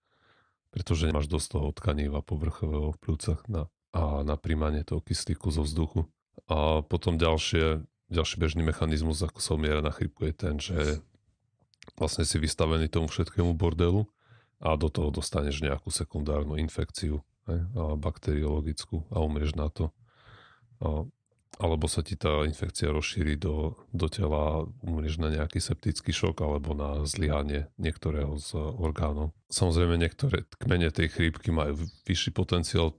Speaker 3: pretože nemáš dosť toho tkaníva povrchového v plúcach na, a na príjmanie toho kyslíku zo vzduchu. A potom ďalšie, ďalší bežný mechanizmus, ako sa umiera na chrypku, je ten, že vlastne si vystavený tomu všetkému bordelu a do toho dostaneš nejakú sekundárnu infekciu hej, a bakteriologickú a umrieš na to. A, alebo sa ti tá infekcia rozšíri do, do tela, umrieš na nejaký septický šok alebo na zlyhanie niektorého z orgánov. Samozrejme niektoré kmene tej chrípky majú vyšší potenciál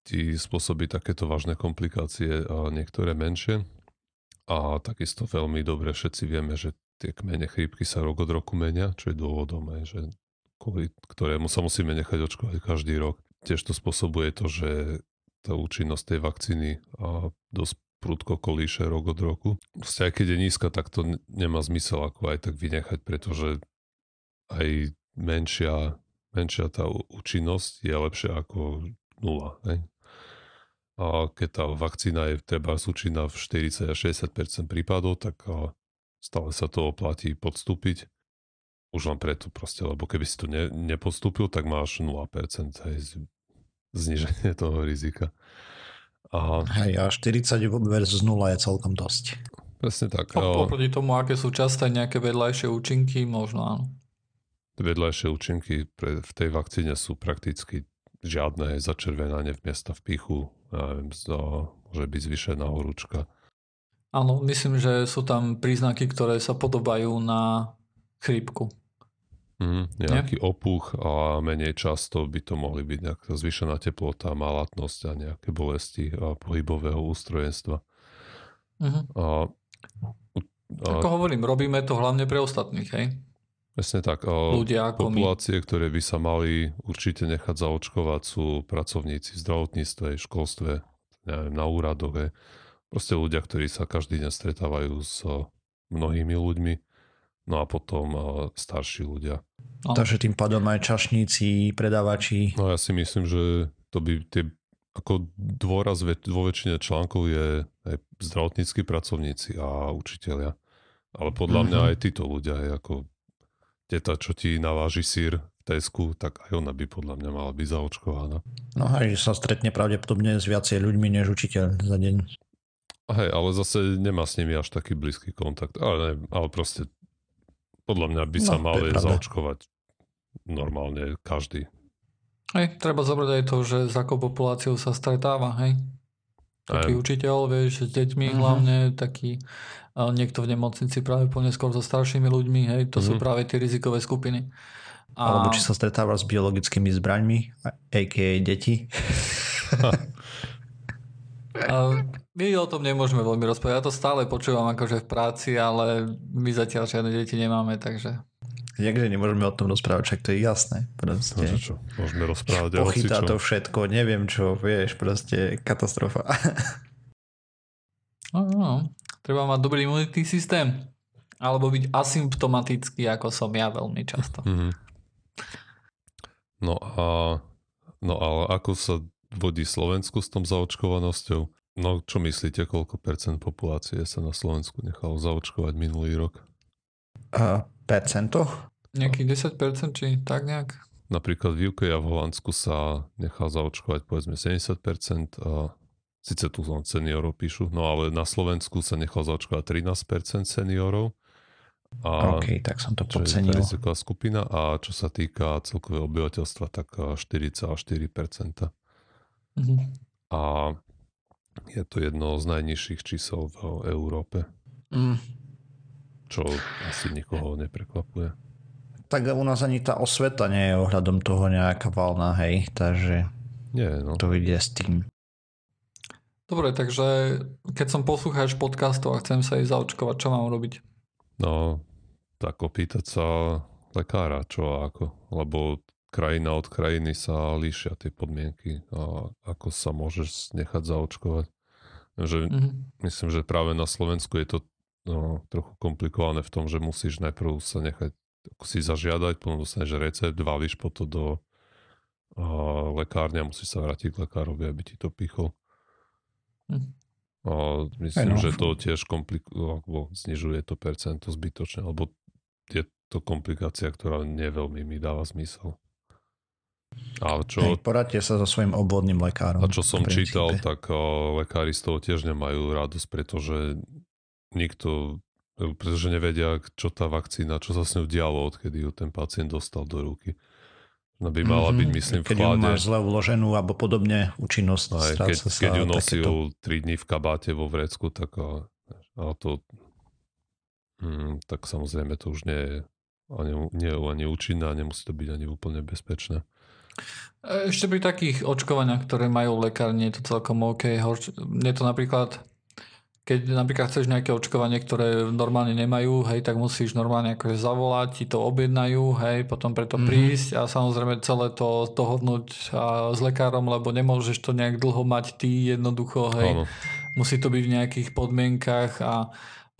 Speaker 3: ti spôsobiť takéto vážne komplikácie a niektoré menšie. A takisto veľmi dobre všetci vieme, že tie kmene chrípky sa rok od roku menia, čo je dôvodom, aj, že kvôli ktorému sa musíme nechať očkovať každý rok. Tiež to spôsobuje to, že tá účinnosť tej vakcíny a dosť prudko kolíše rok od roku. Proste aj keď je nízka, tak to nemá zmysel ako aj tak vynechať, pretože aj menšia, menšia tá účinnosť je lepšia ako nula. Hej? A keď tá vakcína je treba účinná v 40 až 60 prípadov, tak stále sa to oplatí podstúpiť. Už len preto proste, lebo keby si to ne, nepodstúpil, tak máš 0% hej, zniženie toho rizika. A
Speaker 2: Hej, a 40 versus 0 je celkom dosť.
Speaker 3: presne tak. A
Speaker 1: oproti tomu, aké sú časté nejaké vedľajšie účinky, možno áno.
Speaker 3: vedľajšie účinky pre, v tej vakcíne sú prakticky žiadne začervenanie v miesta v pichu, ja neviem, za, môže byť zvyšená horúčka.
Speaker 1: Áno, myslím, že sú tam príznaky, ktoré sa podobajú na chrípku.
Speaker 3: Mm, nejaký opuch a menej často by to mohli byť nejaká zvyšená teplota, malatnosť a nejaké bolesti a pohybového ústrojenstva.
Speaker 1: Mhm.
Speaker 3: A u
Speaker 1: Ako hovorím, robíme to hlavne pre ostatných, hej?
Speaker 3: Presne tak.
Speaker 1: Ľudia ako
Speaker 3: Populácie, my. ktoré by sa mali určite nechať zaočkovať sú pracovníci v zdravotníctve, školstve, neviem, na úradoch. Proste ľudia, ktorí sa každý deň stretávajú s mnohými ľuďmi. No a potom starší ľudia.
Speaker 2: No. Takže tým pádom aj čašníci, predávači.
Speaker 3: No ja si myslím, že to by tie ako dôraz vo väčšine článkov je aj zdravotníckí pracovníci a učiteľia. Ale podľa mm-hmm. mňa mhm. aj títo ľudia, aj ako teta, čo ti naváži sír v Tesku, tak aj ona by podľa mňa mala byť zaočkovaná.
Speaker 2: No hej, sa stretne pravdepodobne s viacej ľuďmi než učiteľ za deň.
Speaker 3: Hej, ale zase nemá s nimi až taký blízky kontakt. Ale, ne, ale proste podľa mňa by sa no, mali zaočkovať normálne každý.
Speaker 1: Hej, treba zobrať aj to, že s akou populáciou sa stretáva, hej. Taký aj. učiteľ, vieš, s deťmi uh-huh. hlavne, taký niekto v nemocnici práve plne skôr so staršími ľuďmi, hej, to uh-huh. sú mhm. práve tie rizikové skupiny.
Speaker 2: A... Alebo či sa stretáva s biologickými zbraňmi, a.k.a. deti.
Speaker 1: a my o tom nemôžeme veľmi rozprávať. Ja to stále počúvam akože v práci, ale my zatiaľ žiadne deti nemáme, takže...
Speaker 2: Jakže nemôžeme o tom rozprávať, však to je jasné. Proste.
Speaker 3: No, čo? Môžeme rozprávať
Speaker 2: Pochytá to všetko, neviem čo, vieš, proste katastrofa.
Speaker 1: No, no. Treba mať dobrý imunitný systém. Alebo byť asymptomatický, ako som ja veľmi často. Mm-hmm.
Speaker 3: No a no ale ako sa vodí Slovensku s tom zaočkovanosťou? No čo myslíte, koľko percent populácie sa na Slovensku nechalo zaočkovať minulý rok?
Speaker 2: A percento?
Speaker 1: Nejakých 10%, či tak nejak?
Speaker 3: Napríklad v UK a v Holandsku sa nechal zaočkovať povedzme 70%, a síce tu len seniorov píšu, no ale na Slovensku sa nechal zaočkovať 13% seniorov.
Speaker 2: A OK, tak som to podcenil.
Speaker 3: To je skupina a čo sa týka celkového obyvateľstva, tak 4,4%. Mm-hmm. A je to jedno z najnižších čísel v Európe. Mm. Čo asi nikoho neprekvapuje.
Speaker 2: Tak u nás ani tá osveta nie je ohľadom toho nejaká valná, hej, takže
Speaker 3: nie, no.
Speaker 2: to ide s tým.
Speaker 1: Dobre, takže keď som poslúchač podcastu a chcem sa ísť zaočkovať, čo mám robiť?
Speaker 3: No, tak opýtať sa lekára, čo a ako, lebo krajina od krajiny sa líšia tie podmienky a ako sa môžeš nechať zaočkovať. Že mm-hmm. Myslím, že práve na Slovensku je to no, trochu komplikované v tom, že musíš najprv sa nechať si zažiadať, potom dostaneš recept, valíš potom do uh, lekárne a musíš sa vrátiť k lekárovi, aby ti to pichol. Hm. A myslím, no. že to tiež komplikuje, alebo znižuje to percento zbytočne, alebo je to komplikácia, ktorá neveľmi mi dáva zmysel.
Speaker 2: A čo, Hej, poradte sa so svojím obvodným lekárom.
Speaker 3: A čo som čítal, tak uh, lekári z toho tiež nemajú radosť, pretože nikto, pretože nevedia, čo tá vakcína, čo sa s ňou dialo, odkedy ju ten pacient dostal do ruky. No by mala byť, mhm. myslím,
Speaker 2: keď v chlade. Keď ju máš zle uloženú alebo podobne účinnosť.
Speaker 3: Aj, keď, sa keď ju nosil takéto... 3 dní v kabáte vo vrecku, tak a, a to hm, tak samozrejme to už nie je ani, nie je ani účinné a nemusí to byť ani úplne bezpečné.
Speaker 1: Ešte pri takých očkovaniach, ktoré majú v lekárni, je to celkom OK. Je to napríklad, keď napríklad chceš nejaké očkovanie, ktoré normálne nemajú, hej, tak musíš normálne akože zavolať, ti to objednajú, hej, potom preto mm-hmm. prísť a samozrejme celé to dohodnúť a s lekárom, lebo nemôžeš to nejak dlho mať ty jednoducho, hej. Áno. Musí to byť v nejakých podmienkach a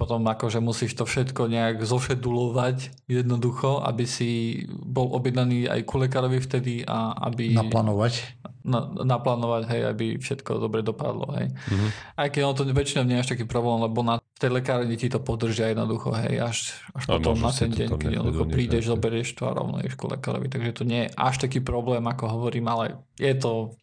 Speaker 1: potom akože musíš to všetko nejak zošedulovať jednoducho, aby si bol objednaný aj ku lekárovi vtedy a aby...
Speaker 2: Naplánovať.
Speaker 1: Na, naplánovať, hej, aby všetko dobre dopadlo, hej. Mm-hmm. Aj keď on to väčšinou nie je až taký problém, lebo na v tej lekárni ti to podržia jednoducho, hej, až, až potom na ten deň, keď jednoducho prídeš, zoberieš to a rovno ješ ku lekárovi. Takže to nie je až taký problém, ako hovorím, ale je to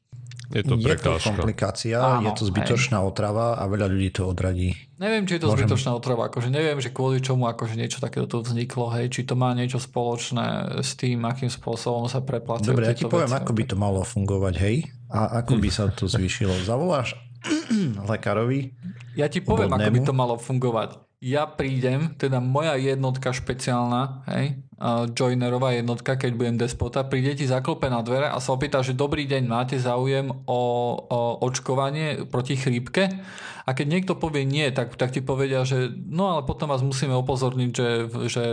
Speaker 3: je to
Speaker 2: Je to komplikácia, Áno, je to zbytočná hej. otrava a veľa ľudí to odradí.
Speaker 1: Neviem, či je to Môžem... zbytočná otrava, akože neviem, že kvôli čomu akože niečo takéto tu vzniklo, hej, či to má niečo spoločné s tým, akým spôsobom sa preplácajú
Speaker 2: Dobre, ja ti poviem, veci, ako by to malo fungovať, hej, a ako by sa to zvýšilo. Zavoláš lekárovi
Speaker 1: Ja ti poviem, obodnému. ako by to malo fungovať. ja prídem, teda moja jednotka špeciálna, hej, joinerová jednotka, keď budem despota, príde ti zaklope na dvere a sa opýta, že dobrý deň, máte záujem o, o očkovanie proti chrípke? A keď niekto povie nie, tak, tak ti povedia, že no ale potom vás musíme upozorniť, že, že,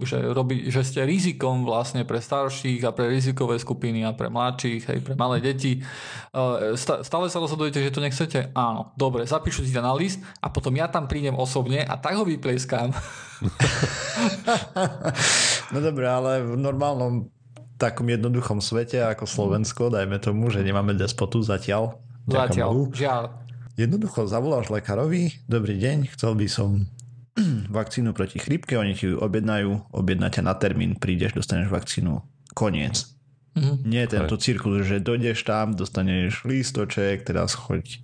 Speaker 1: že, robí, že ste rizikom vlastne pre starších a pre rizikové skupiny a pre mladších, hej, pre malé deti. Uh, stále sa rozhodujete, že to nechcete? Áno, dobre, zapíšu si na list a potom ja tam prídem osobne a tak ho vypleskám.
Speaker 2: no dobré, ale v normálnom takom jednoduchom svete ako Slovensko, dajme tomu, že nemáme despotu zatiaľ.
Speaker 1: Zatiaľ, Bohu. žiaľ.
Speaker 2: Jednoducho zavoláš lekárovi, dobrý deň, chcel by som vakcínu proti chrípke, oni ti ju objednajú, objednáte na termín, prídeš, dostaneš vakcínu, koniec. Mm-hmm. Nie je tento cirkus, že dojdeš tam, dostaneš lístoček, teraz choď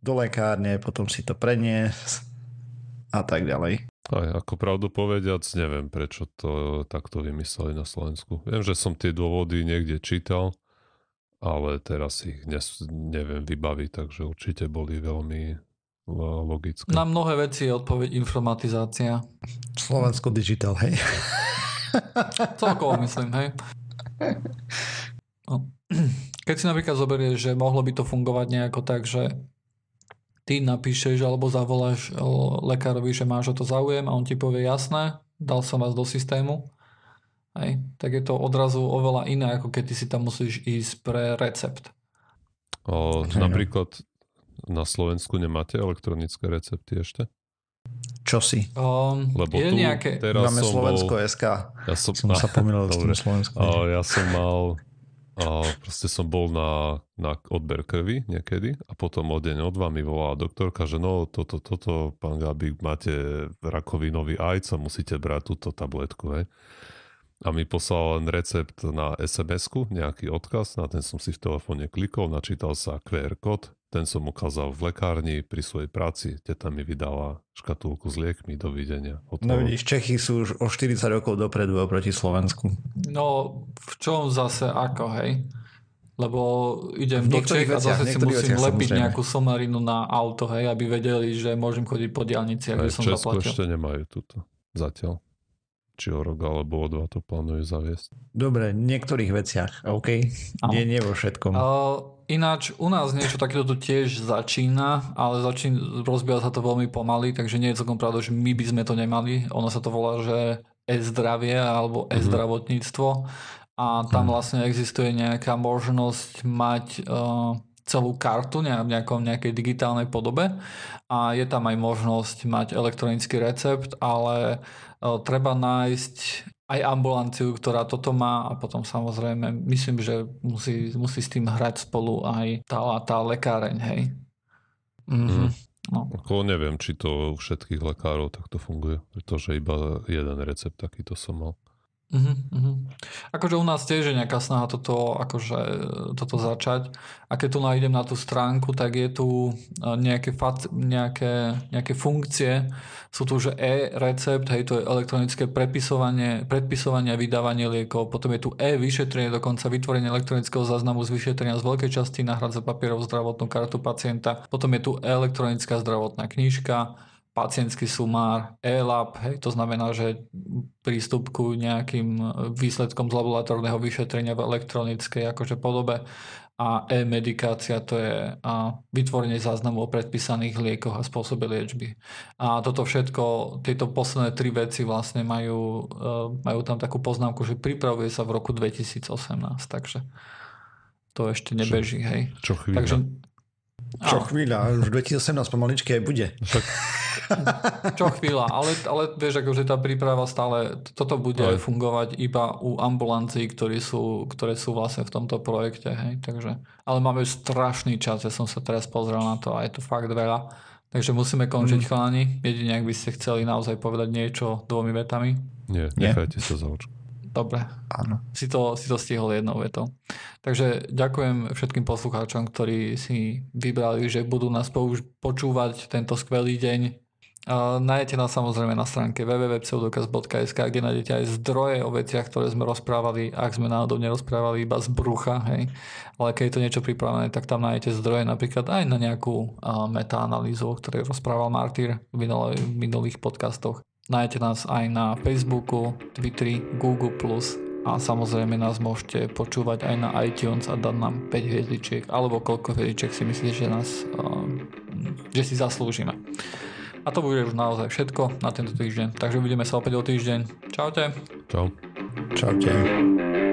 Speaker 2: do lekárne, potom si to prenies, a tak ďalej.
Speaker 3: Aj, ako pravdu povediac, neviem, prečo to takto vymysleli na Slovensku. Viem, že som tie dôvody niekde čítal, ale teraz ich nes, neviem vybaviť, takže určite boli veľmi logické.
Speaker 1: Na mnohé veci je odpoveď informatizácia.
Speaker 2: Slovensko digital, hej?
Speaker 1: Celkovo myslím, hej. No. Keď si napríklad zoberieš, že mohlo by to fungovať nejako tak, že ty napíšeš alebo zavoláš eh, lekárovi, že máš o to záujem a on ti povie jasné, dal som vás do systému, hej, tak je to odrazu oveľa iné, ako keď ty si tam musíš ísť pre recept.
Speaker 3: O, napríklad na Slovensku nemáte elektronické recepty ešte?
Speaker 2: Čo si?
Speaker 1: Um, Lebo je tu nejaké...
Speaker 2: teraz Máme Slovensko mal... SK. Ja som, som sa pomýlil s tým Slovenskom.
Speaker 3: Ja som mal a proste som bol na, na odber krvi niekedy a potom o deň, o dva mi volala doktorka, že no toto, toto, pán Gabi, máte rakovinový ajc a musíte brať túto tabletku, hej. A mi poslal len recept na SMS-ku, nejaký odkaz, na ten som si v telefóne klikol, načítal sa QR kód, ten som ukázal v lekárni pri svojej práci. Teta mi vydala škatulku s liekmi. Dovidenia.
Speaker 2: No vidíš, Čechy sú už o 40 rokov dopredu oproti Slovensku.
Speaker 1: No, v čom zase ako, hej? Lebo idem do Čech a zase si musím lepiť samozrejme. nejakú somarinu na auto, hej, aby vedeli, že môžem chodiť po diálnici, aby som
Speaker 3: Česko
Speaker 1: zaplatil.
Speaker 3: ešte nemajú túto zatiaľ či o rok alebo o dva to plánujú zaviesť.
Speaker 2: Dobre, v niektorých veciach, OK? Nie, nie vo všetkom. Uh,
Speaker 1: ináč u nás niečo takéto tu tiež začína, ale začín, rozbíja sa to veľmi pomaly, takže nie je celkom pravda, že my by sme to nemali. Ono sa to volá, že e-zdravie alebo mhm. e-zdravotníctvo a tam mhm. vlastne existuje nejaká možnosť mať uh, celú kartu v nejakom, nejakej digitálnej podobe a je tam aj možnosť mať elektronický recept, ale treba nájsť aj ambulanciu, ktorá toto má a potom samozrejme myslím, že musí, musí s tým hrať spolu aj tá, tá lekáreň, hej.
Speaker 3: Mm-hmm. No. Ako neviem, či to u všetkých lekárov takto funguje, pretože iba jeden recept takýto som mal.
Speaker 1: Uh-huh, uh-huh. Akože u nás tiež je nejaká snaha toto, akože, toto začať. A keď tu nájdem na tú stránku, tak je tu e, nejaké, fat, nejaké, nejaké funkcie. Sú tu, že e-recept, hej, to je elektronické prepisovanie, predpisovanie a vydávanie liekov. Potom je tu e-vyšetrenie, dokonca vytvorenie elektronického záznamu z vyšetrenia z veľkej časti, náhrad za papierov zdravotnú kartu pacienta. Potom je tu elektronická zdravotná knižka, pacientský sumár, e-lab, hej, to znamená, že prístup ku nejakým výsledkom z laboratórneho vyšetrenia v elektronickej akože podobe a e-medikácia to je a vytvorenie záznamu o predpísaných liekoch a spôsobe liečby. A toto všetko, tieto posledné tri veci vlastne majú, e, majú tam takú poznámku, že pripravuje sa v roku 2018, takže to ešte nebeží, hej.
Speaker 3: Čo chvíľa. Takže,
Speaker 2: čo chvíľa, už 2018 pomaličky aj bude. Však...
Speaker 1: Čo chvíľa, ale, ale vieš, akože tá príprava stále, toto bude aj. fungovať iba u ambulancií, ktorí sú, ktoré sú vlastne v tomto projekte, hej, takže, ale máme strašný čas, ja som sa teraz pozrel na to a je to fakt veľa, takže musíme končiť mm. chalani, jedine ak by ste chceli naozaj povedať niečo dvomi vetami.
Speaker 3: Nie, nechajte sa za očko.
Speaker 1: Dobre. Áno. Si to, si to stihol jednou vetou. Takže ďakujem všetkým poslucháčom, ktorí si vybrali, že budú nás počúvať tento skvelý deň nájdete nás samozrejme na stránke www.pseudokaz.sk, kde nájdete aj zdroje o veciach, ktoré sme rozprávali, ak sme náhodou nerozprávali iba z brucha, hej. Ale keď je to niečo pripravené, tak tam nájdete zdroje napríklad aj na nejakú metaanalýzu, o ktorej rozprával Martyr v, minulých, v minulých podcastoch. Nájdete nás aj na Facebooku, Twitteri, Google+, a samozrejme nás môžete počúvať aj na iTunes a dať nám 5 hviezdičiek alebo koľko hviezdičiek si myslíte, že nás že si zaslúžime. A to bude už naozaj všetko na tento týždeň. Takže uvidíme sa opäť o týždeň. Čaute.
Speaker 3: Čau.
Speaker 2: Čaute.